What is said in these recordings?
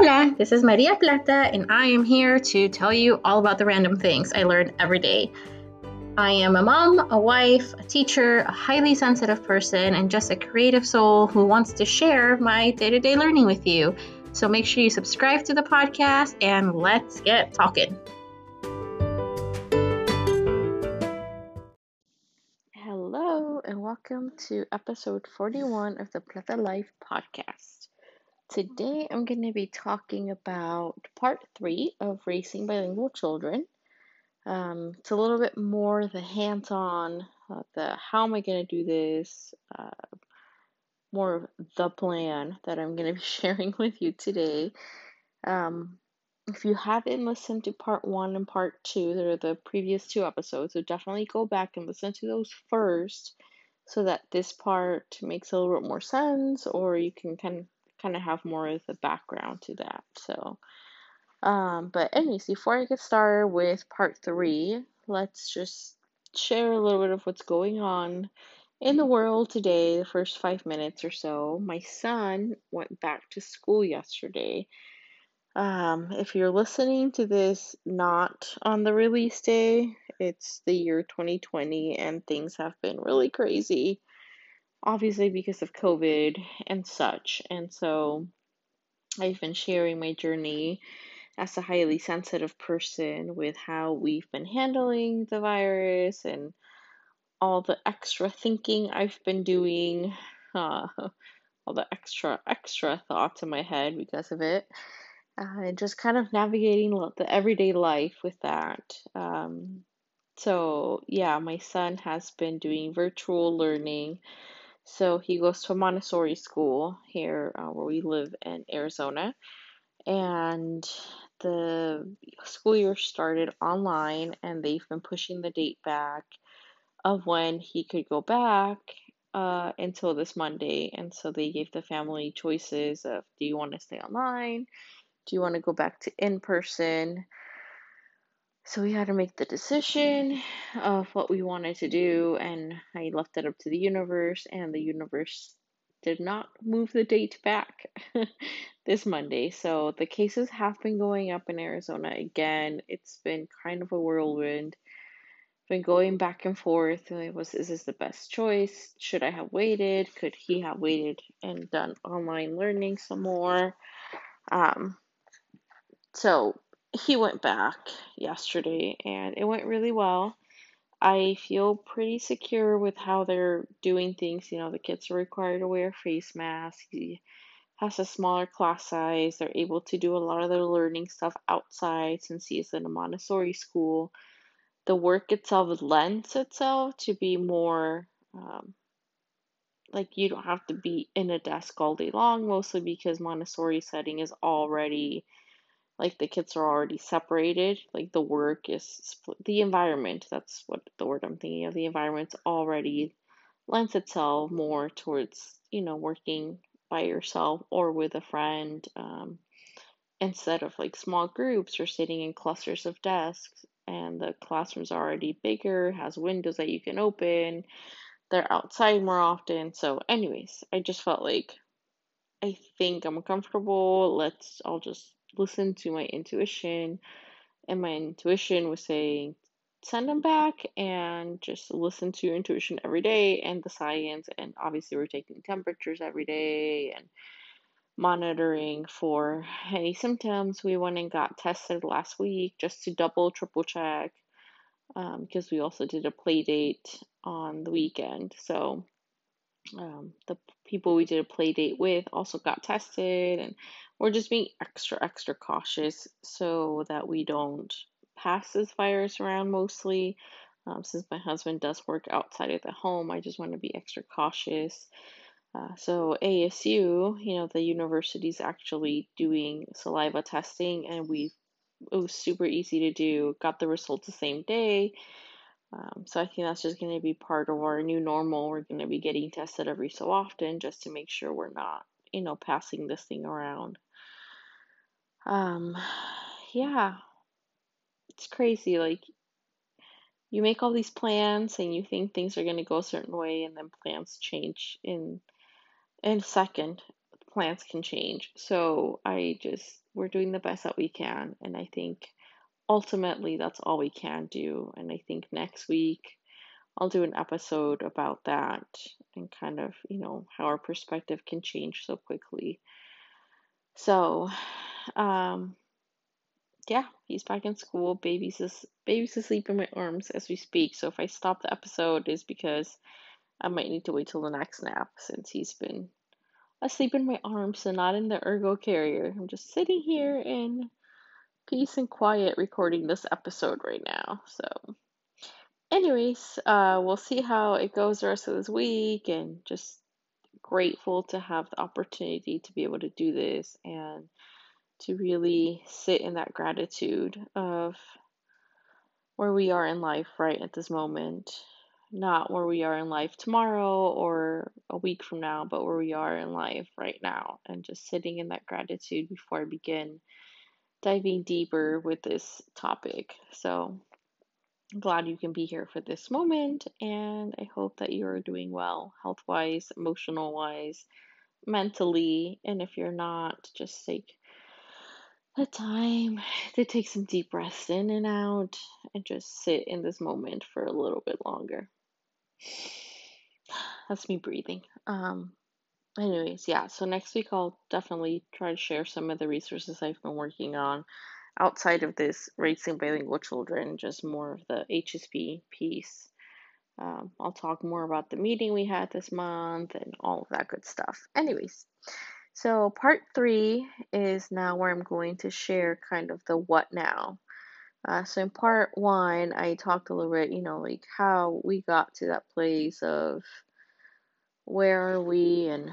Hola, this is Maria Plata, and I am here to tell you all about the random things I learn every day. I am a mom, a wife, a teacher, a highly sensitive person, and just a creative soul who wants to share my day to day learning with you. So make sure you subscribe to the podcast and let's get talking. Hello, and welcome to episode 41 of the Plata Life podcast. Today I'm going to be talking about part three of Raising Bilingual Children. Um, it's a little bit more the hands on, uh, the how am I going to do this, uh, more of the plan that I'm going to be sharing with you today. Um, if you haven't listened to part one and part two, that are the previous two episodes, so definitely go back and listen to those first so that this part makes a little bit more sense, or you can kind of kind of have more of the background to that. So, um, but anyways, before I get started with part three, let's just share a little bit of what's going on in the world today, the first five minutes or so. My son went back to school yesterday. Um, if you're listening to this not on the release day, it's the year 2020 and things have been really crazy obviously because of COVID and such. And so I've been sharing my journey as a highly sensitive person with how we've been handling the virus and all the extra thinking I've been doing, uh, all the extra, extra thoughts in my head because of it. Uh, and just kind of navigating the everyday life with that. Um, so, yeah, my son has been doing virtual learning so he goes to a Montessori school here uh, where we live in Arizona. And the school year started online, and they've been pushing the date back of when he could go back uh, until this Monday. And so they gave the family choices of do you want to stay online? Do you want to go back to in person? So we had to make the decision of what we wanted to do, and I left it up to the universe, and the universe did not move the date back this Monday. So the cases have been going up in Arizona again. It's been kind of a whirlwind. Been going back and forth. It was is this the best choice? Should I have waited? Could he have waited and done online learning some more? Um, so he went back yesterday and it went really well. I feel pretty secure with how they're doing things. You know, the kids are required to wear face masks. He has a smaller class size. They're able to do a lot of their learning stuff outside since he's in a Montessori school. The work itself lends itself to be more um, like you don't have to be in a desk all day long, mostly because Montessori setting is already like the kids are already separated like the work is split. the environment that's what the word i'm thinking of the environment's already lends itself more towards you know working by yourself or with a friend um, instead of like small groups or sitting in clusters of desks and the classroom's are already bigger has windows that you can open they're outside more often so anyways i just felt like i think i'm comfortable let's i'll just listen to my intuition, and my intuition was saying, send them back and just listen to your intuition every day and the science. And obviously, we're taking temperatures every day and monitoring for any symptoms. We went and got tested last week just to double, triple check because um, we also did a play date on the weekend. So um, the people we did a play date with also got tested and we're just being extra extra cautious so that we don't pass this virus around mostly um, since my husband does work outside of the home i just want to be extra cautious uh, so asu you know the university is actually doing saliva testing and we it was super easy to do got the results the same day um, so I think that's just going to be part of our new normal. We're going to be getting tested every so often just to make sure we're not, you know, passing this thing around. Um, yeah, it's crazy. Like, you make all these plans and you think things are going to go a certain way, and then plans change in in second. Plans can change. So I just we're doing the best that we can. And I think ultimately that's all we can do. And I think next week I'll do an episode about that and kind of, you know, how our perspective can change so quickly. So, um, yeah, he's back in school. Baby's is, baby's asleep in my arms as we speak. So if I stop the episode, is because I might need to wait till the next nap since he's been asleep in my arms and not in the ergo carrier. I'm just sitting here in peace and quiet recording this episode right now. So, anyways, uh, we'll see how it goes the rest of this week and just grateful to have the opportunity to be able to do this and to really sit in that gratitude of where we are in life right at this moment not where we are in life tomorrow or a week from now, but where we are in life right now, and just sitting in that gratitude before I begin diving deeper with this topic. So, I'm glad you can be here for this moment, and I hope that you are doing well, health wise, emotional wise, mentally, and if you're not, just take the time to take some deep breaths in and out and just sit in this moment for a little bit longer. That's me breathing. Um, anyways, yeah, so next week I'll definitely try to share some of the resources I've been working on outside of this raising bilingual children, just more of the HSP piece. Um, I'll talk more about the meeting we had this month and all of that good stuff. Anyways, so part three is now where I'm going to share kind of the what now. Uh, so in part one, I talked a little bit, you know, like how we got to that place of where are we and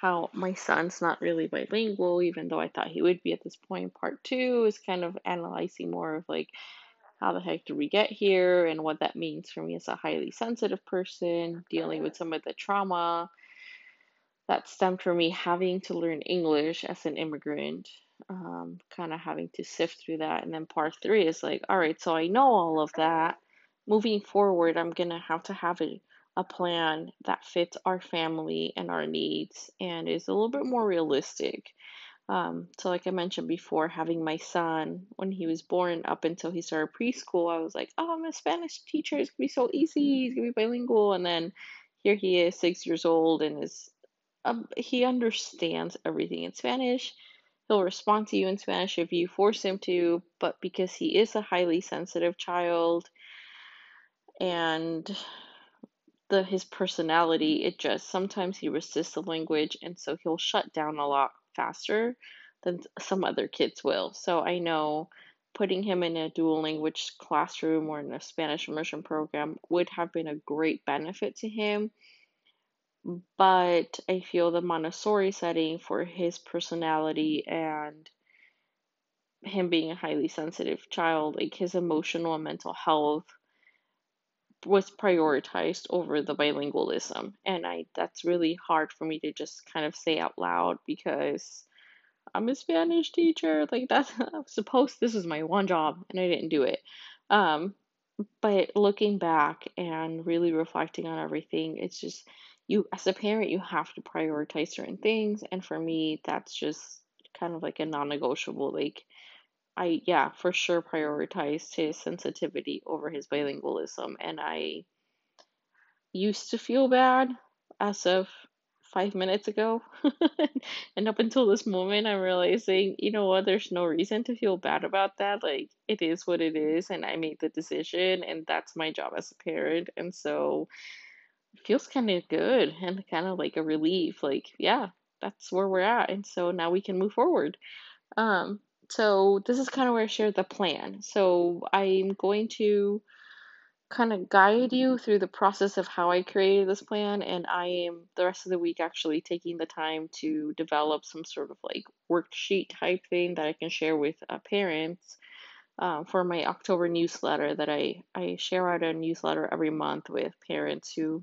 how my son's not really bilingual, even though I thought he would be at this point. Part two is kind of analyzing more of like how the heck did we get here and what that means for me as a highly sensitive person, dealing with some of the trauma that stemmed from me having to learn English as an immigrant um, kind of having to sift through that. And then part three is like, all right, so I know all of that. Moving forward, I'm going to have to have a, a plan that fits our family and our needs and is a little bit more realistic. Um, so, like I mentioned before, having my son when he was born up until he started preschool, I was like, oh, I'm a Spanish teacher. It's going to be so easy. He's going to be bilingual. And then here he is, six years old, and is um, he understands everything in Spanish He'll respond to you in Spanish if you force him to, but because he is a highly sensitive child and the his personality, it just sometimes he resists the language and so he'll shut down a lot faster than some other kids will. So I know putting him in a dual language classroom or in a Spanish immersion program would have been a great benefit to him but I feel the Montessori setting for his personality and him being a highly sensitive child, like his emotional and mental health was prioritized over the bilingualism. And I that's really hard for me to just kind of say out loud because I'm a Spanish teacher. Like that's I was supposed this was my one job and I didn't do it. Um but looking back and really reflecting on everything, it's just you as a parent you have to prioritize certain things and for me that's just kind of like a non-negotiable like i yeah for sure prioritized his sensitivity over his bilingualism and i used to feel bad as of five minutes ago and up until this moment i'm realizing you know what there's no reason to feel bad about that like it is what it is and i made the decision and that's my job as a parent and so feels kind of good and kind of like a relief. Like, yeah, that's where we're at. And so now we can move forward. Um, so this is kind of where I share the plan. So I'm going to kind of guide you through the process of how I created this plan. And I am the rest of the week actually taking the time to develop some sort of like worksheet type thing that I can share with uh, parents. Um, for my October newsletter that I, I share out a newsletter every month with parents who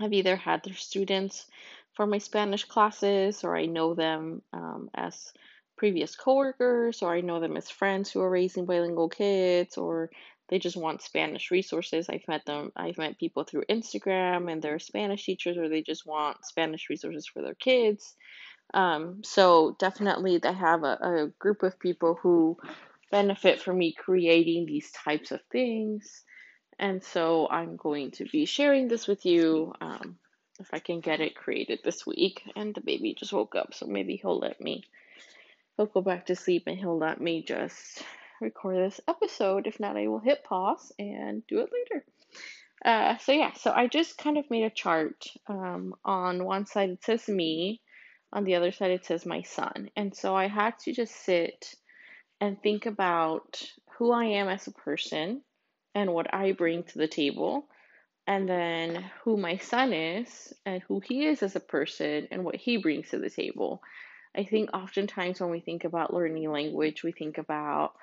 I've either had their students for my Spanish classes, or I know them um, as previous coworkers, or I know them as friends who are raising bilingual kids, or they just want Spanish resources. I've met them, I've met people through Instagram and they're Spanish teachers, or they just want Spanish resources for their kids. Um, so definitely, I have a, a group of people who benefit from me creating these types of things. And so I'm going to be sharing this with you um, if I can get it created this week. And the baby just woke up, so maybe he'll let me, he'll go back to sleep and he'll let me just record this episode. If not, I will hit pause and do it later. Uh, so yeah, so I just kind of made a chart. Um, on one side it says me, on the other side it says my son. And so I had to just sit and think about who I am as a person and what I bring to the table, and then who my son is and who he is as a person and what he brings to the table. I think oftentimes when we think about learning language, we think about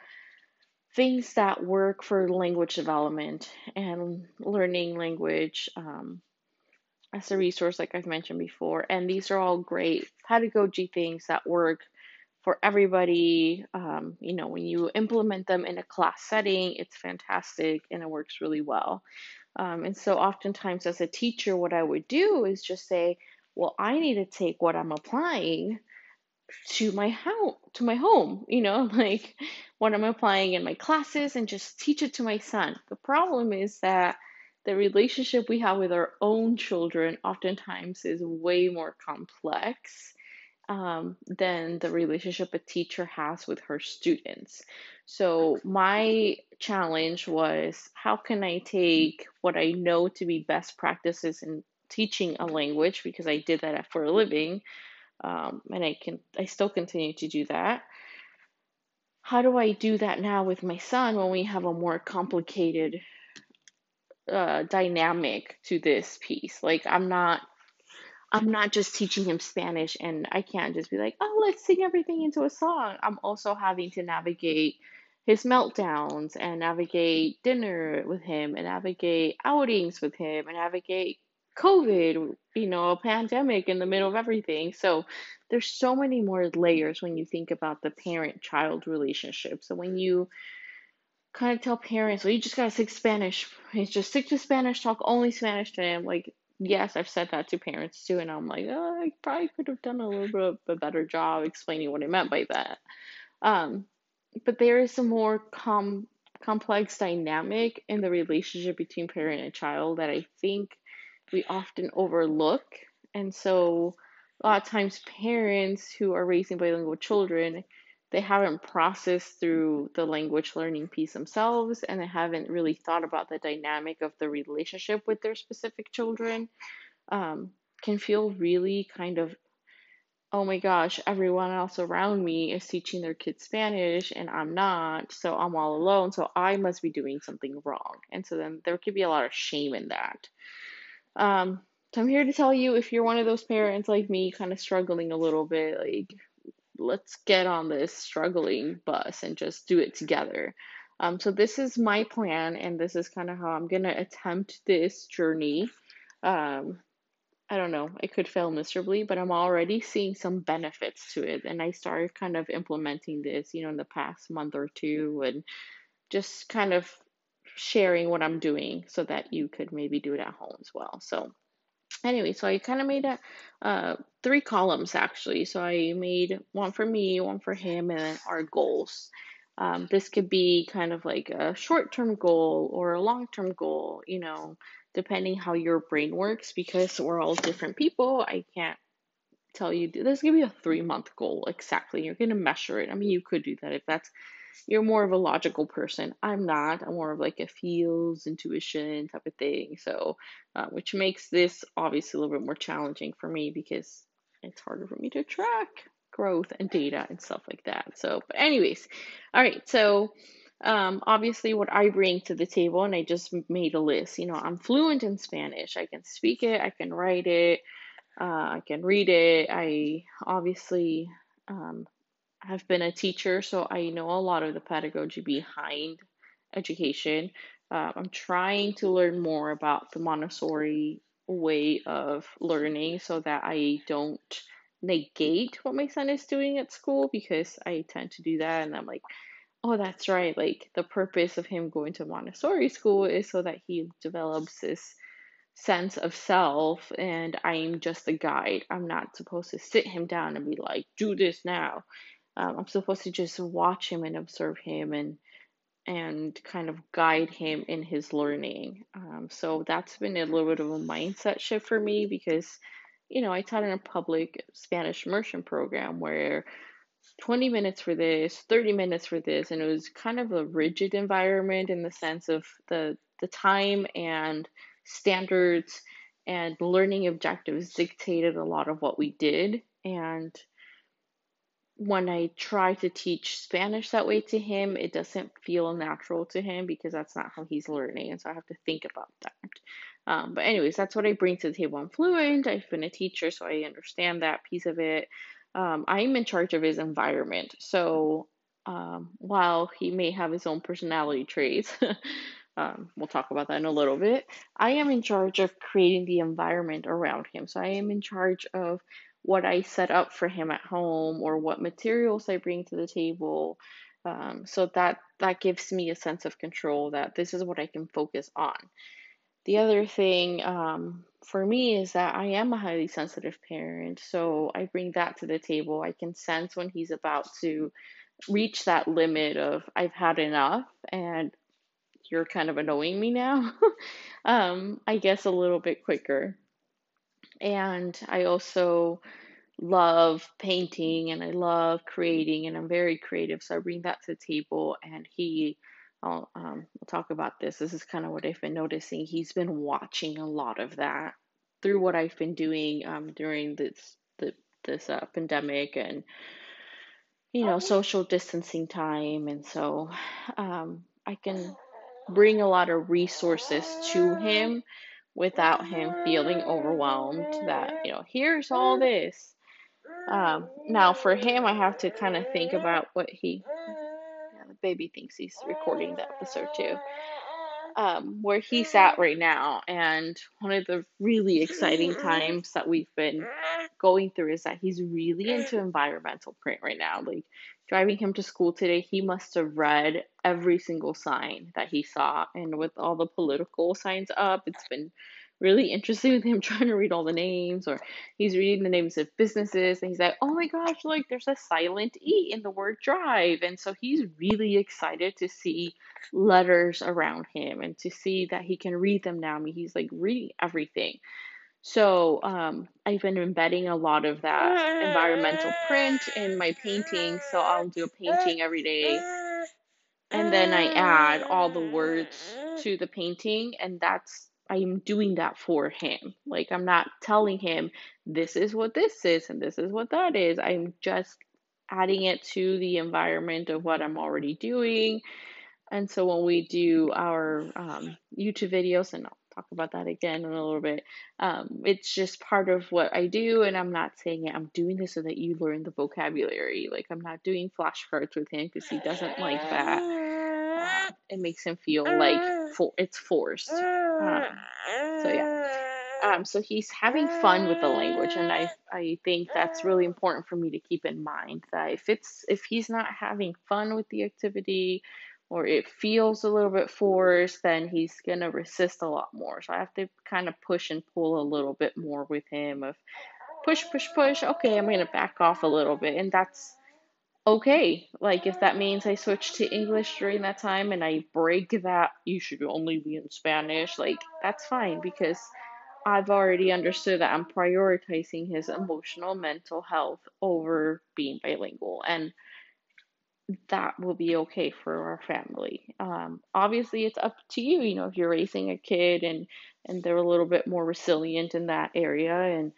things that work for language development and learning language um, as a resource, like I've mentioned before. And these are all great pedagogy things that work for everybody. Um, you know, when you implement them in a class setting, it's fantastic and it works really well. Um, and so, oftentimes, as a teacher, what I would do is just say, well, I need to take what I'm applying to my home to my home you know like what i'm applying in my classes and just teach it to my son the problem is that the relationship we have with our own children oftentimes is way more complex um, than the relationship a teacher has with her students so my challenge was how can i take what i know to be best practices in teaching a language because i did that for a living um, and I can I still continue to do that. How do I do that now with my son when we have a more complicated uh, dynamic to this piece? Like I'm not I'm not just teaching him Spanish and I can't just be like, oh, let's sing everything into a song. I'm also having to navigate his meltdowns and navigate dinner with him and navigate outings with him and navigate COVID, you know, a pandemic in the middle of everything. So there's so many more layers when you think about the parent child relationship. So when you kind of tell parents, well, you just gotta speak Spanish, it's just stick to Spanish, talk only Spanish to them. Like, yes, I've said that to parents too, and I'm like, oh, I probably could have done a little bit of a better job explaining what I meant by that. Um, but there is a more com- complex dynamic in the relationship between parent and child that I think we often overlook. And so, a lot of times, parents who are raising bilingual children, they haven't processed through the language learning piece themselves and they haven't really thought about the dynamic of the relationship with their specific children. Um, can feel really kind of oh my gosh, everyone else around me is teaching their kids Spanish and I'm not, so I'm all alone, so I must be doing something wrong. And so then there could be a lot of shame in that. Um, so I'm here to tell you if you're one of those parents like me, kind of struggling a little bit, like let's get on this struggling bus and just do it together. Um, so this is my plan, and this is kind of how I'm gonna attempt this journey. Um, I don't know, it could fail miserably, but I'm already seeing some benefits to it. And I started kind of implementing this, you know, in the past month or two and just kind of sharing what I'm doing so that you could maybe do it at home as well. So, anyway, so I kind of made a uh, three columns actually. So I made one for me, one for him, and then our goals. Um, this could be kind of like a short term goal or a long term goal, you know, depending how your brain works because we're all different people. I can't tell you this give you a three month goal exactly. You're gonna measure it. I mean, you could do that if that's you're more of a logical person. I'm not. I'm more of like a feels, intuition type of thing. So, uh, which makes this obviously a little bit more challenging for me because it's harder for me to track growth and data and stuff like that. So, but anyways, all right. So um, obviously what I bring to the table, and I just made a list. You know, I'm fluent in Spanish. I can speak it, I can write it, uh, I can read it. I obviously um, have been a teacher, so I know a lot of the pedagogy behind education. Uh, I'm trying to learn more about the Montessori way of learning so that I don't negate what my son is doing at school because I tend to do that and I'm like, oh, that's right. Like the purpose of him going to Montessori school is so that he develops this sense of self and I'm just a guide. I'm not supposed to sit him down and be like, do this now. Um, I'm supposed to just watch him and observe him and and kind of guide him in his learning. Um, so that's been a little bit of a mindset shift for me because, you know, I taught in a public Spanish immersion program where 20 minutes for this, 30 minutes for this, and it was kind of a rigid environment in the sense of the the time and standards and learning objectives dictated a lot of what we did and when I try to teach Spanish that way to him, it doesn't feel natural to him because that's not how he's learning. And so I have to think about that. Um, but, anyways, that's what I bring to the table. I'm fluent, I've been a teacher, so I understand that piece of it. Um, I'm in charge of his environment. So, um, while he may have his own personality traits, um, we'll talk about that in a little bit. I am in charge of creating the environment around him. So I am in charge of what I set up for him at home or what materials I bring to the table. Um, so that that gives me a sense of control that this is what I can focus on. The other thing um, for me is that I am a highly sensitive parent, so I bring that to the table. I can sense when he's about to reach that limit of I've had enough and you're kind of annoying me now. um, I guess a little bit quicker. And I also love painting and I love creating and I'm very creative. So I bring that to the table and he I'll um we'll talk about this. This is kind of what I've been noticing. He's been watching a lot of that through what I've been doing um during this the this uh, pandemic and you know social distancing time and so um I can bring a lot of resources to him without him feeling overwhelmed that you know here's all this um, now for him, I have to kind of think about what he. Yeah, the baby thinks he's recording the episode too. Um, where he's at right now, and one of the really exciting times that we've been going through is that he's really into environmental print right now. Like driving him to school today, he must have read every single sign that he saw, and with all the political signs up, it's been really interesting with him trying to read all the names or he's reading the names of businesses and he's like oh my gosh like there's a silent e in the word drive. And so he's really excited to see letters around him and to see that he can read them now. I mean he's like reading everything so um, I've been embedding a lot of that environmental print in my painting so I'll do a painting every day and then I add all the words to the painting and that's I'm doing that for him. Like I'm not telling him this is what this is and this is what that is. I'm just adding it to the environment of what I'm already doing. And so when we do our um, YouTube videos, and talk about that again in a little bit, um, it's just part of what I do. And I'm not saying it, I'm doing this so that you learn the vocabulary. Like I'm not doing flashcards with him because he doesn't like that. Uh, it makes him feel like for- it's forced. Um, so yeah. Um, so he's having fun with the language, and I I think that's really important for me to keep in mind that if it's if he's not having fun with the activity, or it feels a little bit forced, then he's gonna resist a lot more. So I have to kind of push and pull a little bit more with him of push, push, push. Okay, I'm gonna back off a little bit, and that's okay. Like if that means I switch to English during that time and I break that you should only be in Spanish, like that's fine because I've already understood that I'm prioritizing his emotional mental health over being bilingual and that will be okay for our family. Um, obviously, it's up to you. You know, if you're raising a kid and and they're a little bit more resilient in that area, and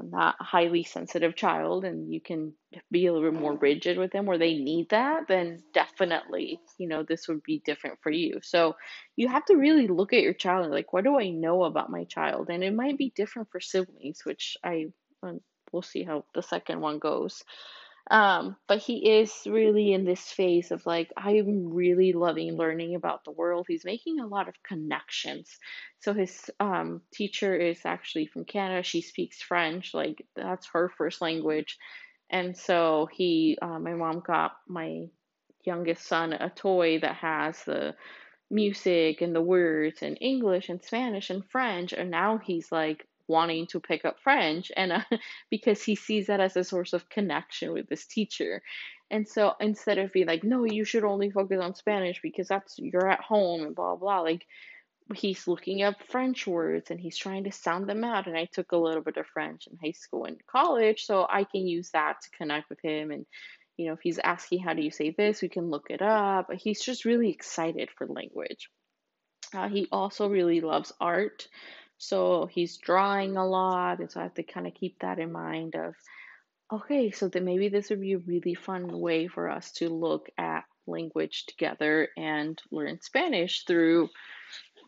not highly sensitive child and you can be a little more rigid with them where they need that, then definitely, you know, this would be different for you. So you have to really look at your child and like, what do I know about my child? And it might be different for siblings, which I um, we'll see how the second one goes. Um, but he is really in this phase of like, I'm really loving learning about the world. He's making a lot of connections. So his um, teacher is actually from Canada. She speaks French, like that's her first language. And so he, uh, my mom got my youngest son a toy that has the music and the words in English and Spanish and French. And now he's like wanting to pick up French and uh, because he sees that as a source of connection with his teacher. And so instead of being like, no, you should only focus on Spanish because that's you're at home and blah blah, like he's looking up French words and he's trying to sound them out. And I took a little bit of French in high school and college, so I can use that to connect with him. And, you know, if he's asking, how do you say this, we can look it up. He's just really excited for language. Uh, he also really loves art. So he's drawing a lot. And so I have to kind of keep that in mind of, okay, so then maybe this would be a really fun way for us to look at language together and learn Spanish through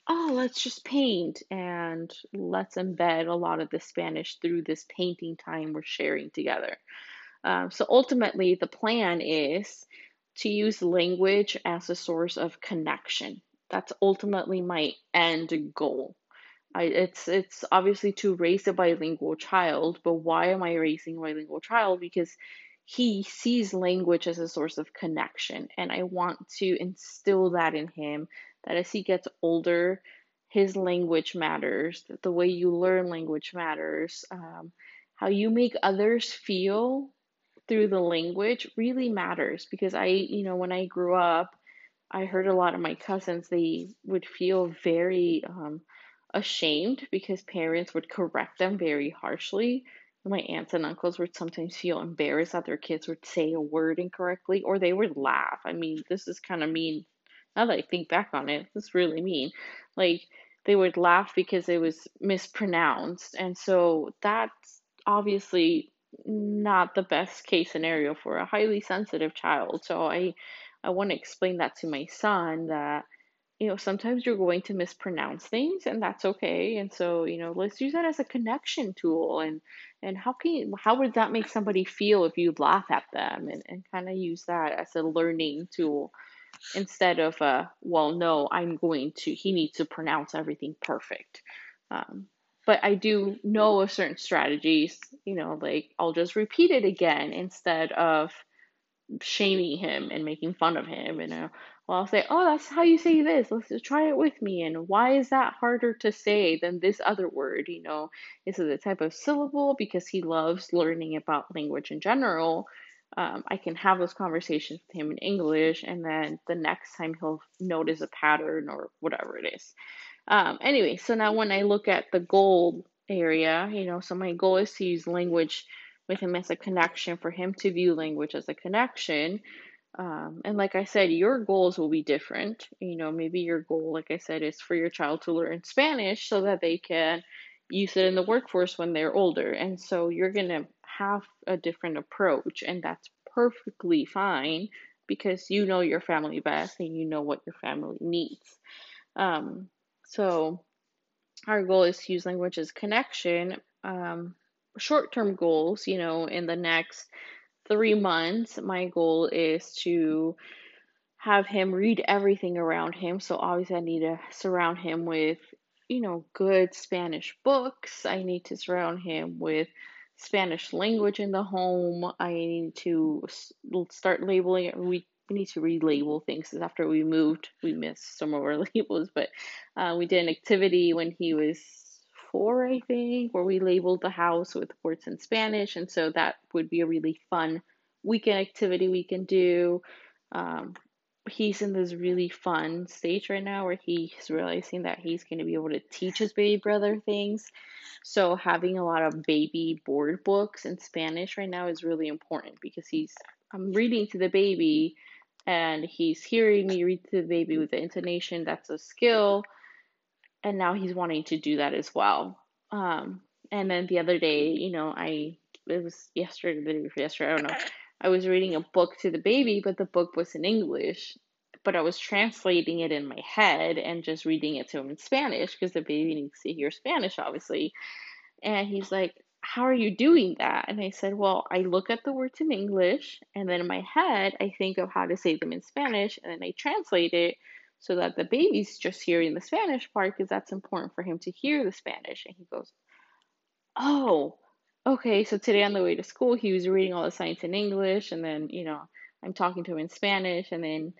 oh, let's just paint and let's embed a lot of the Spanish through this painting time we're sharing together. Um, so ultimately, the plan is to use language as a source of connection. That's ultimately my end goal. I, it's it's obviously to raise a bilingual child, but why am I raising a bilingual child? Because he sees language as a source of connection, and I want to instill that in him that as he gets older, his language matters, that the way you learn language matters, um, how you make others feel through the language really matters because I, you know, when I grew up, I heard a lot of my cousins, they would feel very um, ashamed because parents would correct them very harshly. My aunts and uncles would sometimes feel embarrassed that their kids would say a word incorrectly or they would laugh. I mean, this is kind of mean now that I think back on it, it's really mean. Like they would laugh because it was mispronounced. And so that's obviously not the best case scenario for a highly sensitive child. So I I want to explain that to my son that you know sometimes you're going to mispronounce things and that's okay. And so you know let's use that as a connection tool and and how can you, how would that make somebody feel if you laugh at them? And, and kind of use that as a learning tool instead of uh, well no i'm going to he needs to pronounce everything perfect. Um, but i do know of certain strategies you know like i'll just repeat it again instead of shaming him and making fun of him and uh, well, I'll say, oh, that's how you say this. Let's try it with me. And why is that harder to say than this other word? You know, this is a type of syllable because he loves learning about language in general? um, I can have those conversations with him in English, and then the next time he'll notice a pattern or whatever it is. Um, anyway, so now when I look at the goal area, you know, so my goal is to use language with him as a connection, for him to view language as a connection. Um, and like I said, your goals will be different. You know, maybe your goal, like I said, is for your child to learn Spanish so that they can use it in the workforce when they're older. And so you're going to have a different approach, and that's perfectly fine because you know your family best and you know what your family needs. Um, so, our goal is to use language as connection. Um, Short term goals, you know, in the next three months, my goal is to have him read everything around him. So, obviously, I need to surround him with, you know, good Spanish books. I need to surround him with Spanish language in the home. I need to start labeling it. We, need to relabel things because after we moved, we missed some of our labels. But uh, we did an activity when he was four, I think, where we labeled the house with words in Spanish. And so that would be a really fun weekend activity we can do. Um, he's in this really fun stage right now where he's realizing that he's going to be able to teach his baby brother things. So having a lot of baby board books in Spanish right now is really important because he's I'm reading to the baby and he's hearing me read to the baby with the intonation. That's a skill. And now he's wanting to do that as well. Um, and then the other day, you know, I it was yesterday, the day before yesterday, I don't know. I was reading a book to the baby, but the book was in English. But I was translating it in my head and just reading it to him in Spanish because the baby needs to hear Spanish, obviously. And he's like, How are you doing that? And I said, Well, I look at the words in English, and then in my head, I think of how to say them in Spanish, and then I translate it so that the baby's just hearing the Spanish part because that's important for him to hear the Spanish. And he goes, Oh, okay, so today on the way to school, he was reading all the science in English, and then, you know, I'm talking to him in Spanish, and then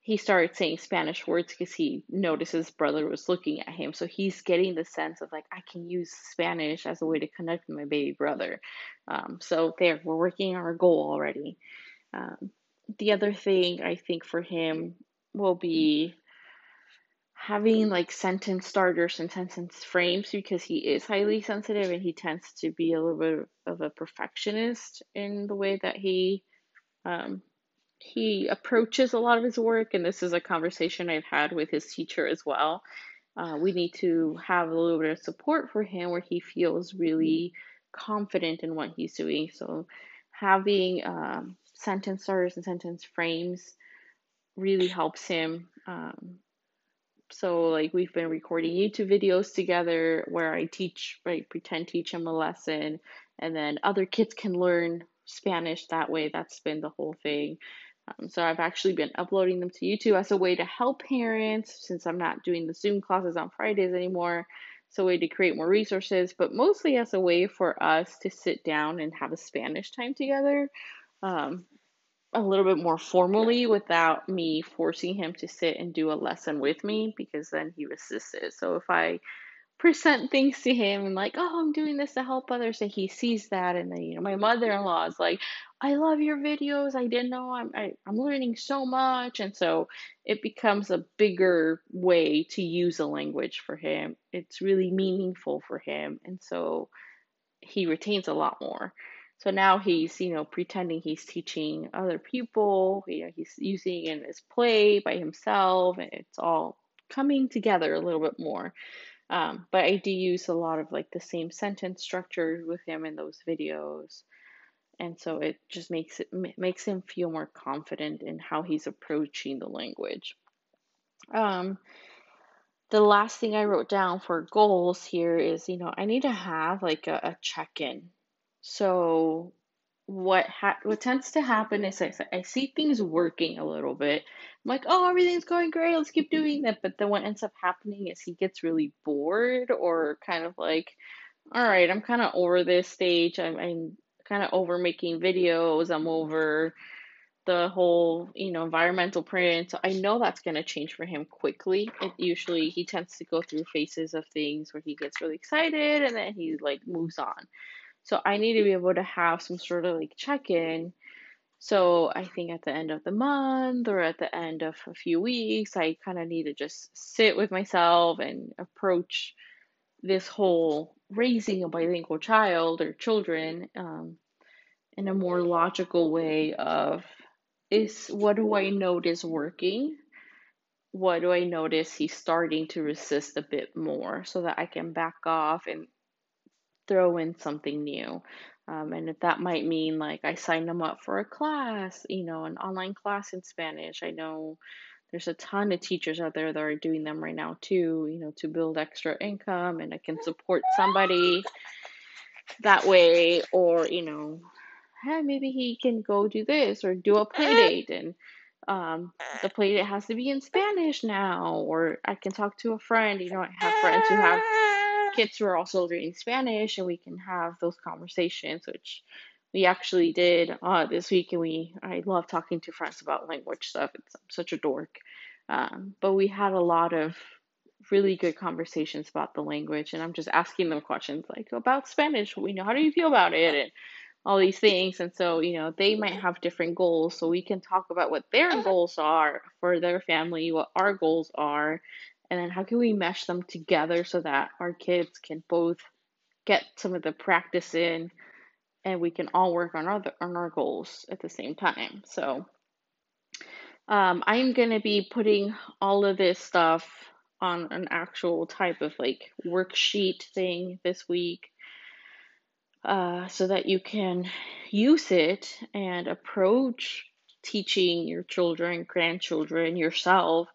he started saying Spanish words because he noticed his brother was looking at him. So he's getting the sense of like, I can use Spanish as a way to connect with my baby brother. Um, so there, we're working on our goal already. Um, the other thing I think for him will be having like sentence starters and sentence frames because he is highly sensitive and he tends to be a little bit of a perfectionist in the way that he um, he approaches a lot of his work, and this is a conversation I've had with his teacher as well. Uh, we need to have a little bit of support for him where he feels really confident in what he's doing. So, having um, sentence starters and sentence frames really helps him. Um, so, like, we've been recording YouTube videos together where I teach, right, pretend teach him a lesson, and then other kids can learn Spanish that way. That's been the whole thing. Um, so I've actually been uploading them to YouTube as a way to help parents since I'm not doing the Zoom classes on Fridays anymore. It's a way to create more resources, but mostly as a way for us to sit down and have a Spanish time together um, a little bit more formally without me forcing him to sit and do a lesson with me because then he resisted. So if I present things to him and like, oh, I'm doing this to help others. And he sees that, and then you know, my mother-in-law is like, I love your videos. I didn't know I'm I, I'm learning so much, and so it becomes a bigger way to use a language for him. It's really meaningful for him, and so he retains a lot more. So now he's, you know, pretending he's teaching other people. You know, he's using in his play by himself, and it's all coming together a little bit more. Um, but I do use a lot of like the same sentence structure with him in those videos. And so it just makes it makes him feel more confident in how he's approaching the language. Um, the last thing I wrote down for goals here is, you know, I need to have like a, a check-in. So what ha- what tends to happen is I, I see things working a little bit. I'm like, oh, everything's going great. Let's keep doing that. But then what ends up happening is he gets really bored or kind of like, all right, I'm kind of over this stage. I'm, I'm kind of over making videos. I'm over the whole, you know, environmental print. So I know that's going to change for him quickly. It usually he tends to go through phases of things where he gets really excited and then he like moves on. So I need to be able to have some sort of like check in. So I think at the end of the month or at the end of a few weeks, I kind of need to just sit with myself and approach this whole raising a bilingual child or children um, in a more logical way of is what do I notice working? What do I notice he's starting to resist a bit more so that I can back off and throw in something new. Um, and if that might mean like I sign them up for a class, you know, an online class in Spanish. I know there's a ton of teachers out there that are doing them right now too, you know, to build extra income and I can support somebody that way or, you know, hey, maybe he can go do this or do a play date and um, the play date has to be in Spanish now or I can talk to a friend, you know, I have friends who have kids who are also reading Spanish and we can have those conversations, which we actually did uh, this week. And we, I love talking to friends about language stuff. It's I'm such a dork. Um, but we had a lot of really good conversations about the language. And I'm just asking them questions like about Spanish. We know, how do you feel about it? And all these things. And so, you know, they might have different goals. So we can talk about what their goals are for their family, what our goals are, and then how can we mesh them together so that our kids can both get some of the practice in and we can all work on our on our goals at the same time. So um, I'm gonna be putting all of this stuff on an actual type of like worksheet thing this week uh, so that you can use it and approach teaching your children, grandchildren, yourself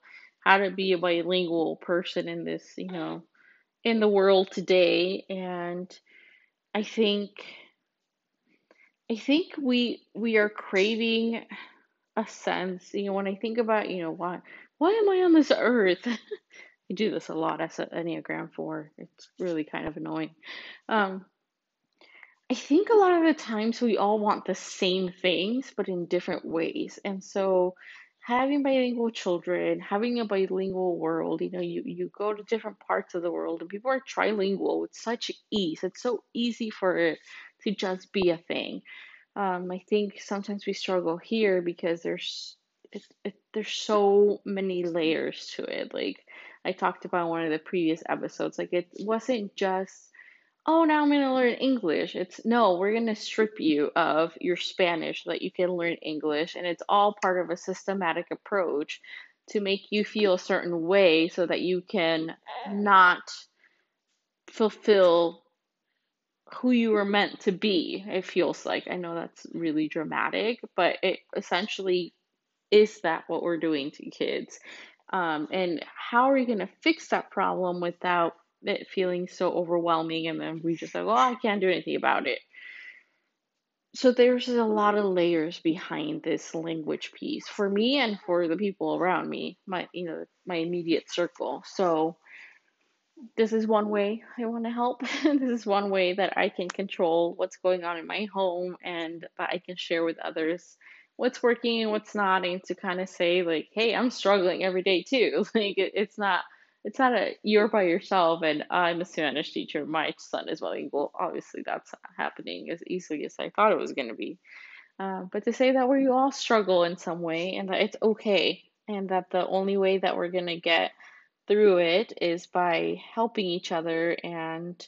how to be a bilingual person in this, you know, in the world today. And I think I think we we are craving a sense, you know, when I think about, you know, why why am I on this earth? I do this a lot as an Enneagram 4. It's really kind of annoying. Um, I think a lot of the times we all want the same things, but in different ways. And so having bilingual children, having a bilingual world, you know, you, you go to different parts of the world and people are trilingual with such ease. It's so easy for it to just be a thing. Um, I think sometimes we struggle here because there's it, it, there's so many layers to it. Like I talked about one of the previous episodes, like it wasn't just oh, now I'm going to learn English. It's no, we're going to strip you of your Spanish so that you can learn English. And it's all part of a systematic approach to make you feel a certain way so that you can not fulfill who you were meant to be. It feels like. I know that's really dramatic, but it essentially is that what we're doing to kids. Um, and how are we going to fix that problem without it feeling so overwhelming and then we just like, well, I can't do anything about it. So there's a lot of layers behind this language piece for me and for the people around me, my you know, my immediate circle. So this is one way I want to help. this is one way that I can control what's going on in my home and that I can share with others what's working and what's not and to kind of say like, hey, I'm struggling every day too. Like it, it's not it's not a you're by yourself and I'm a Spanish teacher. My son is bilingual. Obviously, that's not happening as easily as I thought it was going to be. Uh, but to say that we all struggle in some way and that it's okay and that the only way that we're going to get through it is by helping each other and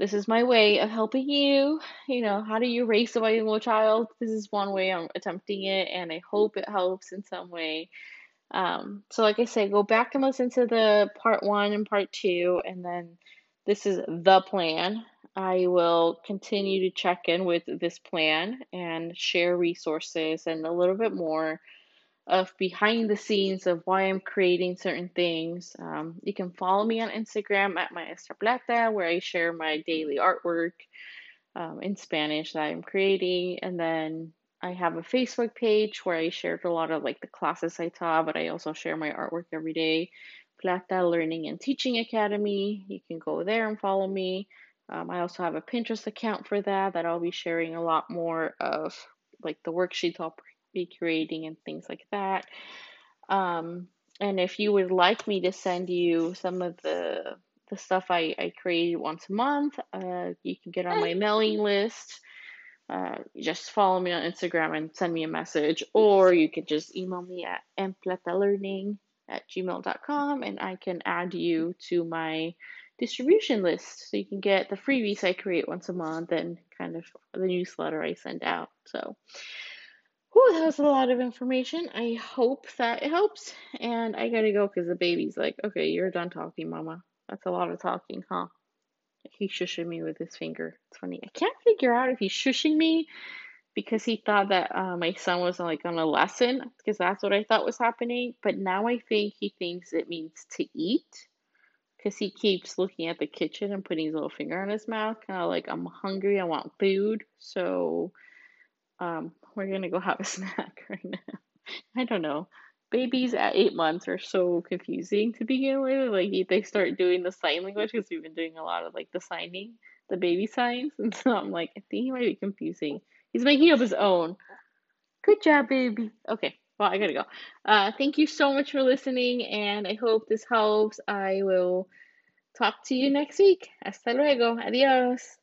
this is my way of helping you. You know, how do you raise a bilingual child? This is one way I'm attempting it, and I hope it helps in some way. Um, so, like I say, go back and listen to the part one and part two, and then this is the plan. I will continue to check in with this plan and share resources and a little bit more of behind the scenes of why I'm creating certain things. Um, you can follow me on Instagram at Maestra Plata, where I share my daily artwork um, in Spanish that I'm creating, and then I have a Facebook page where I shared a lot of like the classes I taught, but I also share my artwork every day. Plata Learning and Teaching Academy. You can go there and follow me. Um, I also have a Pinterest account for that that I'll be sharing a lot more of like the worksheets I'll be creating and things like that. Um, and if you would like me to send you some of the the stuff I, I create once a month, uh, you can get on my mailing list. Uh, just follow me on Instagram and send me a message, or you could just email me at mplata at gmail.com and I can add you to my distribution list so you can get the freebies I create once a month and kind of the newsletter I send out. So, whew, that was a lot of information. I hope that it helps. And I gotta go because the baby's like, okay, you're done talking, mama. That's a lot of talking, huh? He's shushing me with his finger. It's funny. I can't figure out if he's shushing me because he thought that uh, my son was like on a lesson because that's what I thought was happening. But now I think he thinks it means to eat because he keeps looking at the kitchen and putting his little finger on his mouth, kind of like I'm hungry, I want food. So um, we're gonna go have a snack right now. I don't know babies at eight months are so confusing to begin with. Like they start doing the sign language because we've been doing a lot of like the signing, the baby signs, and so I'm like, I think he might be confusing. He's making up his own. Good job, baby. Okay, well I gotta go. Uh, thank you so much for listening, and I hope this helps. I will talk to you next week. Hasta luego. Adios.